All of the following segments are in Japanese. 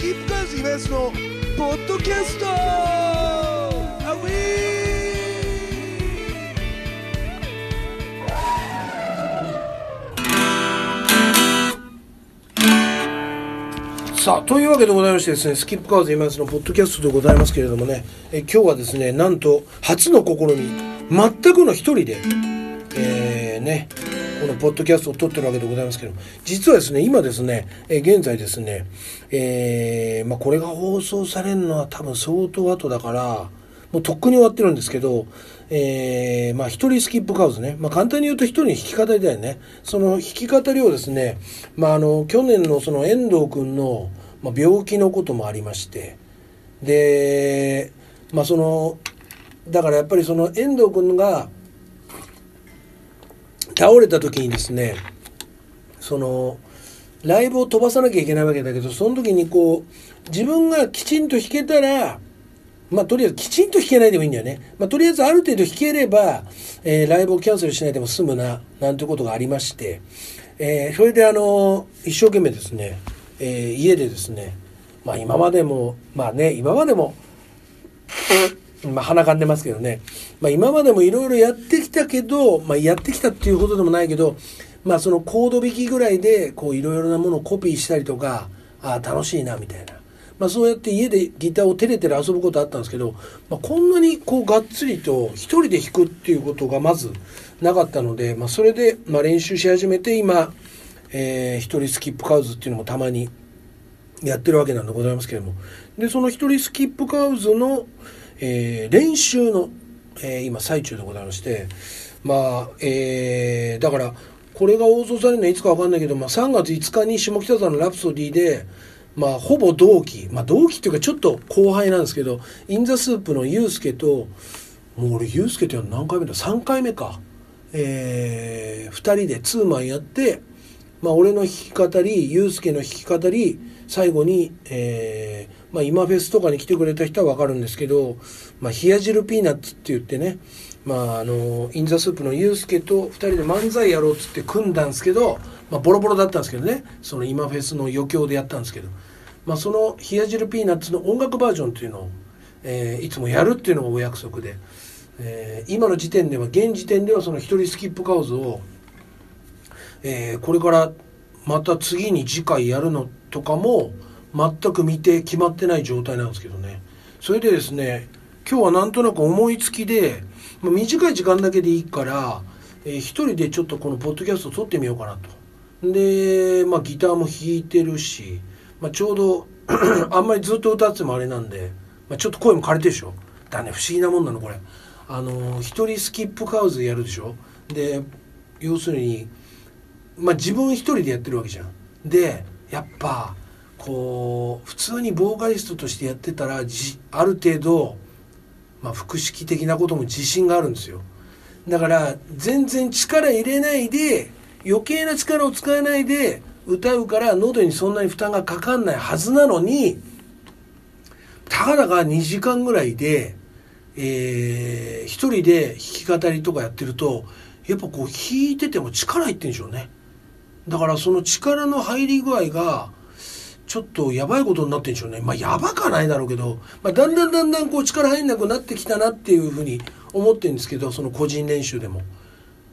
キップカーズイベントのポッドキャスト。アウィさあ、というわけでございましてですね、スキップカーズ今のポッドキャストでございますけれどもね、え今日はですね、なんと初の試み、全くの一人で、えー、ね、このポッドキャストを撮ってるわけでございますけど、実はですね、今ですね、え現在ですね、えー、まあ、これが放送されるのは多分相当後だから、もうとっくに終わってるんですけど、えー、まあ、一人スキップカウズね。まあ、簡単に言うと一人に弾き語りだよね。その弾き語りをですね、まあ、あの、去年のその遠藤君の、まあ、病気のこともありまして、で、まあ、その、だからやっぱりその遠藤君が倒れた時にですね、その、ライブを飛ばさなきゃいけないわけだけど、その時にこう、自分がきちんと弾けたら、まあ、とりあえずきちんと弾けないでもいいんだよね。まあ、とりあえずある程度弾ければ、えー、ライブをキャンセルしないでも済むな、なんてことがありまして、えー、それであの、一生懸命ですね、え、家でですね、まあ今までも、まあね、今までも、まあ鼻かんでますけどね、まあ今までもいろいろやってきたけど、まあやってきたっていうことでもないけど、まあそのコード弾きぐらいで、こういろいろなものをコピーしたりとか、ああ、楽しいな、みたいな。まあ、そうやって家でギターを照れてる遊ぶことあったんですけど、まあ、こんなにこうがっつりと一人で弾くっていうことがまずなかったので、まあ、それでまあ練習し始めて今、えー、一人スキップカウズっていうのもたまにやってるわけなんでございますけれどもでその一人スキップカウズの、えー、練習の、えー、今最中でございましてまあえー、だからこれが放送されるのはいつか分かんないけど、まあ、3月5日に下北沢のラプソディでまあ、ほぼ同期、まあ、同期っていうかちょっと後輩なんですけど、インザスープのユースケと、もう俺ユースケって何回目だ ?3 回目か。えー、2人でツーマンやって、まあ、俺の弾き語り、ユースケの弾き語り、最後に、えー、まあ、今フェスとかに来てくれた人はわかるんですけど、まあ、冷や汁ピーナッツって言ってね、まあ、あの、インザスープのユースケと2人で漫才やろうっつって組んだんですけど、まあ、ボロボロだったんですけどね、その今フェスの余興でやったんですけど、まあ、その冷や汁ピーナッツの音楽バージョンっていうのを、えー、いつもやるっていうのがお約束で、えー、今の時点では、現時点ではその一人スキップカウズを、えー、これからまた次に次回やるのとかも全く未定決まってない状態なんですけどね。それでですね、今日はなんとなく思いつきで、ま、短い時間だけでいいから、えー、一人でちょっとこのポッドキャストを撮ってみようかなと。で、まあギターも弾いてるし、まあ、ちょうど あんまりずっと歌ってもあれなんで、まあ、ちょっと声も枯れてるでしょだね不思議なもんなのこれあの一人スキップカウズやるでしょで要するにまあ自分一人でやってるわけじゃん。でやっぱこう普通にボーカリストとしてやってたらある程度、まあ、複式的なことも自信があるんですよ。だから全然力入れないで余計な力を使わないで歌うから喉にそんなに負担がかかんないはずなのにたかだか2時間ぐらいで、えー、一人で弾き語りとかやってるとやっぱこう弾いてても力入ってんでしょうね。だからその力の入り具合がちょっとやばいことになってんでしょうね。まあやばかないだろうけど、まあ、だんだんだんだんこう力入んなくなってきたなっていうふうに思ってるんですけどその個人練習でも。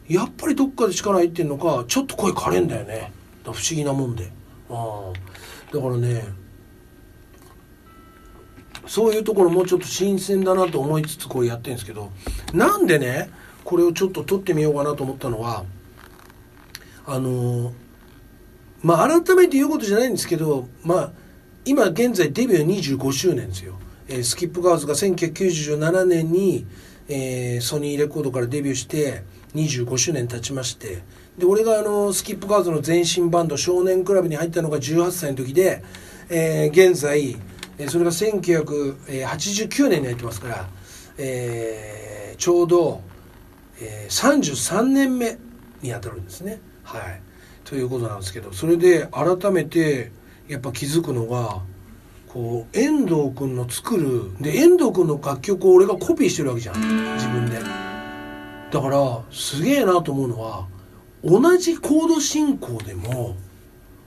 やっぱりどっかで力入ってんのかちょっと声枯れんだよね。不思議なもんで。あだからねそういうところもうちょっと新鮮だなと思いつつこうやってるんですけど。なんでねこれをちょっと撮ってみようかなと思ったのはあのまあ改めて言うことじゃないんですけどまあ今現在デビュー25周年ですよ、えー、スキップガーズが1997年に、えー、ソニーレコードからデビューして25周年経ちましてで俺があのスキップカーズの前身バンド少年クラブに入ったのが18歳の時で、えー、現在それが1989年に入ってますから、えー、ちょうど、えー、33年目にあたるんですね。はい、ということなんですけどそれで改めてやっぱ気づくのがこう遠藤君の作るで遠藤君の楽曲を俺がコピーしてるわけじゃん自分で。だからすげえなと思うのは同じコード進行でも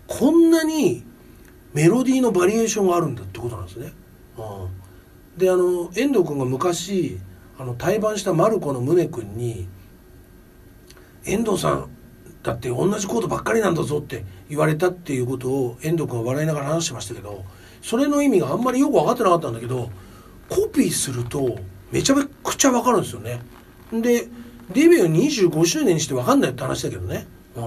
こんなにメロディーのバリエーションがあるんだってことなんですね。うん、であの遠藤君が昔あの対バンしたマルコの宗君に「遠藤さんだって同じコードばっかりなんだぞ」って言われたっていうことを遠藤君は笑いながら話してましたけどそれの意味があんまりよく分かってなかったんだけどコピーするとめちゃくちゃ分かるんですよね。でデビュー25周年にして分かんないって話だけどね。うん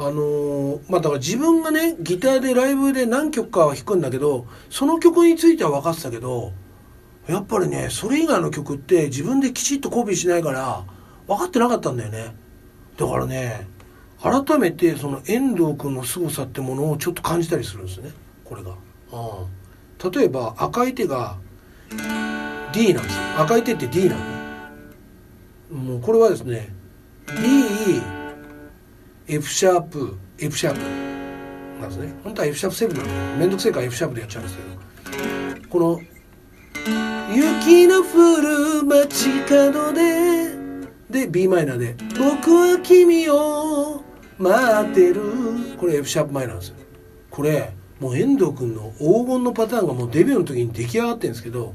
あのー、まあだから自分がねギターでライブで何曲かは弾くんだけどその曲については分かってたけどやっぱりねそれ以外の曲って自分できちっとコピーしないから分かってなかったんだよねだからね改めてその遠藤君の凄さってものをちょっと感じたりするんですね。これが、うん、例えば赤い手が D なんです。よ赤い手って D なのねもうこれはですね D F シャープ F シャープなんですね。本当は F シャープ7なんでめんどくせえから F シャープでやっちゃうんですけど。この「雪の降る街角で」で b マイナーで「僕は君を待ってる」これ F シャープマイナーなんですよ。これもう遠藤君の黄金のパターンがもうデビューの時に出来上がってるんですけど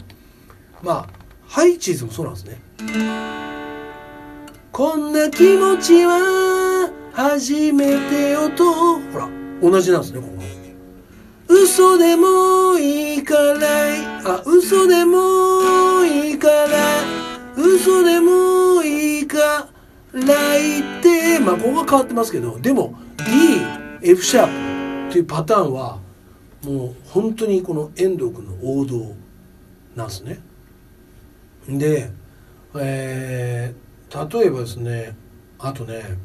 まあハイチーズもそうなんですね。こんな気持ちは初めてよと。ほら同じなんですねここ嘘でもいいからあ嘘でもいいから嘘でもいいから言ってまあここが変わってますけどでも DF シャープっていうパターンはもう本当にこの遠藤君の王道なんですね。でえー、例えばですねあとね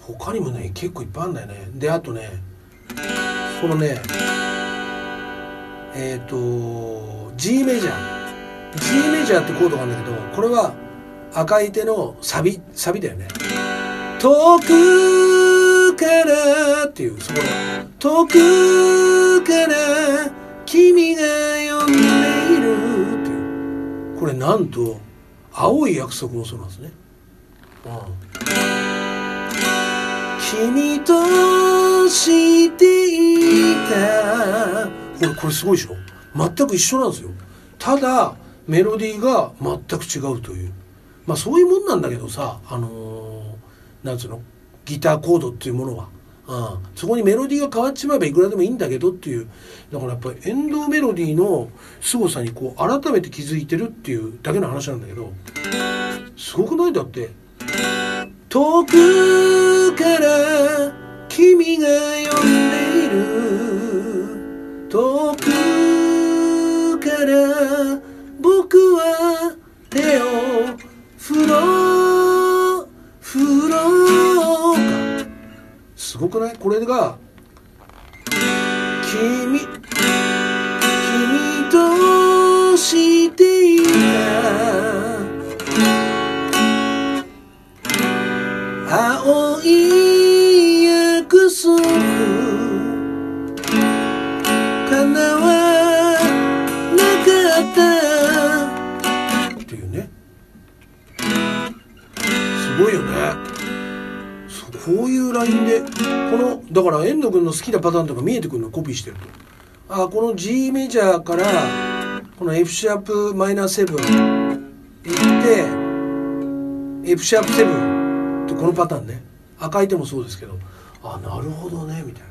他にもね結構いっぱいあるんだよね。であとねこのねえっ、ー、と G メジャー。G メジャーってコードがあるんだけどこれは赤い手のサビサビだよね。遠くからっていうそこの。遠くから君が呼んでいるっていう。これなんと青い約束もそうなんですね。うん。君としていた。これこれすごいでしょ。全く一緒なんですよ。ただメロディーが全く違うという。まあそういうもんなんだけどさあのー、なんつうの？ギターコードっていうものは、うん、そこにメロディーが変わっちまえばいくらでもいいんだけどっていう。だからやっぱりエンドメロディーの凄さにこう改めて気づいてるっていうだけの話なんだけど。すごくない？だって遠くから君が呼んでいる。遠くから僕は手を振ろう振ろうか。すごくない？これが君君の好きなパターンとか見えてくるのコピーしてるとあこの G メジャーからこの F シャープマイナー7行って F シャープ7このパターンね。赤い手もそうですけどあなるほどねみたい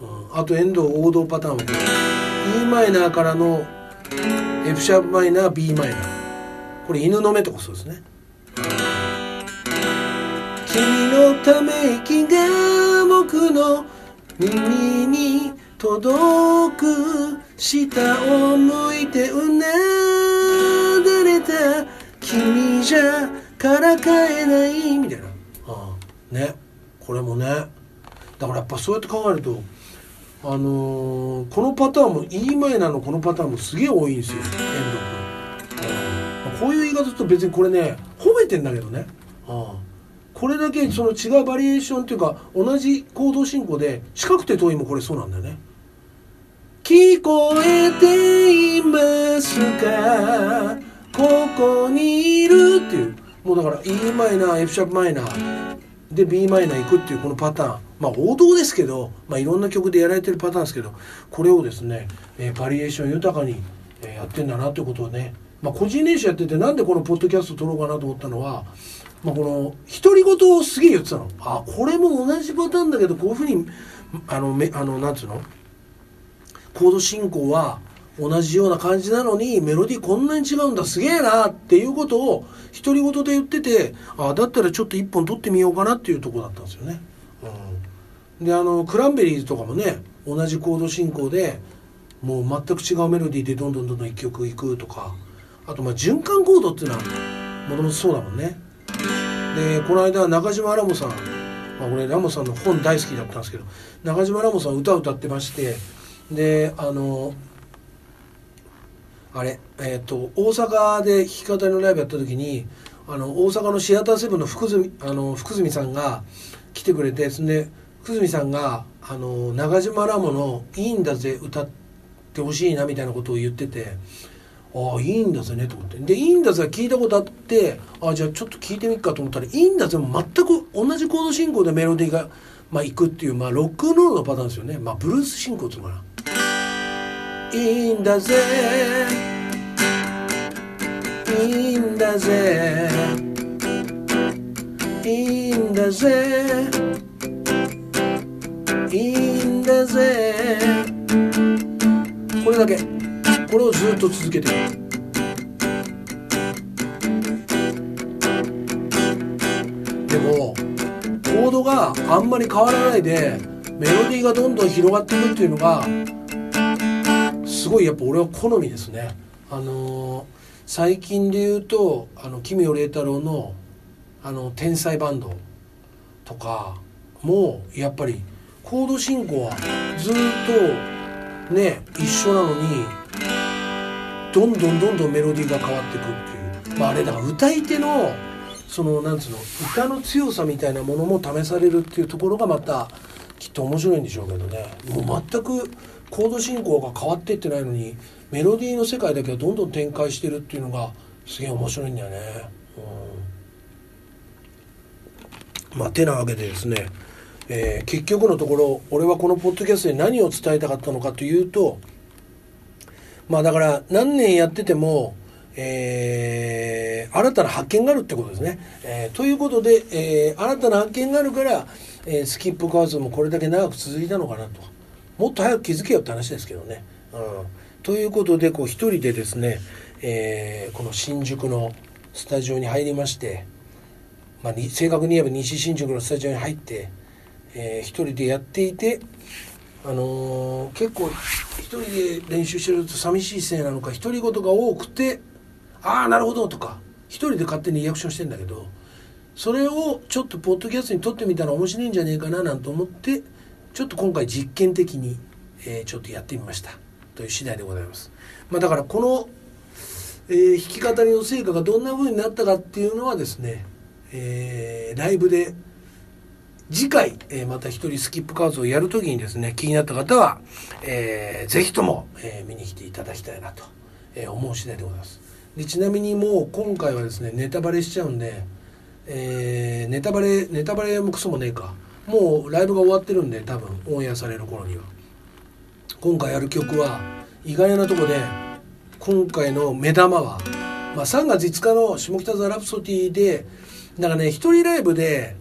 な、うん、あと遠藤王道パターンはこれ。E マイナーからの F シャープマイナー b マイナー。これ犬の目とかそうですね。君のため息が僕の耳に届く下を向いてうなだれた君じゃからかえないみたいな。ねこれもねだからやっぱそうやって考えるとあのー、このパターンも E マイナーのこのパターンもすげえ多いんですよ遠藤君、うん、こういう言い方すると別にこれね褒めてんだけどね、うん、これだけその違うバリエーションっていうか同じ行動進行で近くて遠いもこれそうなんだよね。聞こえていますか？ここにいるっていう。もうだから E マイナー F シャープマイナー。で b マイナー行くっていうこのパターン。まあ王道ですけど、まあ、いろんな曲でやられてるパターンですけどこれをですね、えー、バリエーション豊かに、え、やってんだなということをね、まあ、個人練習やっててなんでこのポッドキャスト撮ろうかなと思ったのは、まあ、この独り言をすげえ言ってたのあこれも同じパターンだけどこういうふうにあのめあのなんつうの？コード進行は同じような感じなのにメロディーこんなに違うんだすげえなっていうことを独り言で言っててあだったらちょっと一本取ってみようかなっていうとこだったんですよね。うん、であのクランベリーズとかもね同じコード進行でもう全く違うメロディーでどんどんどんどん一曲いくとかあとまあ循環コードっていうのはもともとそうだもんね。でこの間中島ラモさん、まあ、俺ラモさんの本大好きだったんですけど中島ラモさん歌歌ってましてであのあれえっ、ー、と大阪で弾き語りのライブやった時にあの大阪のシアターセブンの福住あの福住さんが来てくれてそんで福住さんがあの中島ラモの「いいんだぜ」歌ってほしいなみたいなことを言っててああいいんだぜねと思って。で「いいんだぜ」聞いたことあってああじゃあちょっと聞いてみっかと思ったら「いいんだぜ」も全く同じコード進行でメロディーが、まあ、いくっていう、まあ、ロックンロールのパターンですよね、まあ、ブルース進行っていうのかな。いいんだぜ。いいんだぜ。いいんだぜ。いいんだぜ。これだけ。これをずっと続けていくでもコードがあんまり変わらないでメロディーがどんどん広がっていくっていうのがすごいやっぱ俺は好みですね。あのー、最近で言うとあの奇妙麗太郎のあの天才バンドとかもやっぱりコード進行はずっとね一緒なのにどんどんどんどんメロディーが変わってくっていう。まああれだから歌い手のそのなんつうの歌の強さみたいなものも試されるっていうところがまたきっと面白いんでしょうけどね。もう全くコード進行が変わっていってないのにメロディーの世界だけはどんどん展開してるっていうのがすげえ面白いんだよね。うん、まあてなわけでですね、えー、結局のところ俺はこのポッドキャストで何を伝えたかったのかというとまあだから何年やっててもえー、新たな発見があるってことですね。えー、ということで、えー、新たな発見があるから、えスキップカーズもこれだけ長く続いたのかなと。もっと早く気づけよって話ですけどね。うん、ということでこう一人でですね、え、この新宿のスタジオに入りまして、まあ、正確に言えば西新宿のスタジオに入って、えー、一人でやっていて、あのー、結構一人で練習してると寂しいせいなのか独り言が多くて「ああなるほど」とか一人で勝手にリアクションしてんだけどそれをちょっとポッドキャストに撮ってみたら面白いんじゃねえかななんて思ってちょっと今回実験的に、えー、ちょっとやってみましたという次第でございます。まあ、だからこの、えー、弾き語りの成果がどんな風になったかっていうのはですね、えー、ライブで次回、えー、また一人スキップカーズをやるときにですね気になった方は、えー、ぜひとも、えー、見に来ていただきたいなと、えー、思う次第でございます。でちなみにもう今回はですねネタバレしちゃうんで、えー、ネタバレネタバレもクソもねえか。もうライブが終わってるんで多分オンエアされる頃には。今回やる曲は意外なとこで今回の目玉は、まあ、3月5日の下北沢ラプソディでなんかね一人ライブで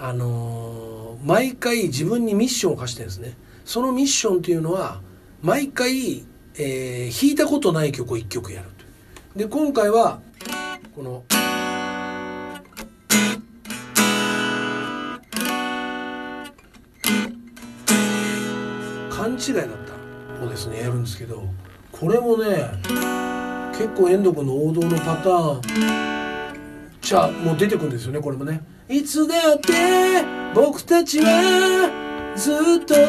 あのー、毎回自分にミッションを課してるんですねそのミッションっていうのは毎回、えー、弾いたことない曲を1曲やるで今回はこの勘違いだったをですねやるんですけどこれもね結構遠藤君の王道のパターンじゃあもう出てくるんですよねこれもね。いつだって僕たちはずっと描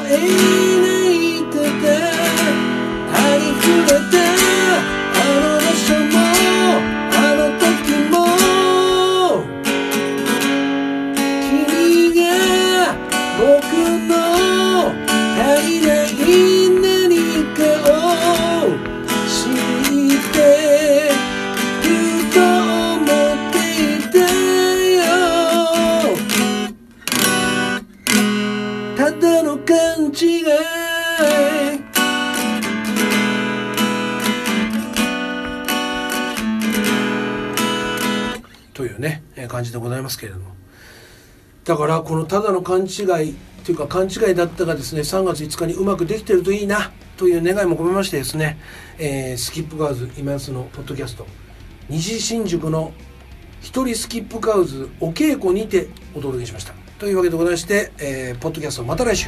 いてたありふれたというね、え感じでございますけれども。だからこのただの勘違いというか勘違いだったがですね3月5日にうまくできてるといいなという願いも込めましてですね、えー、スキップガーズ今安のポッドキャスト。西新宿の一人スキップカウズお稽古にてお届けしました。というわけでございまして、えー、ポッドキャストまた来週。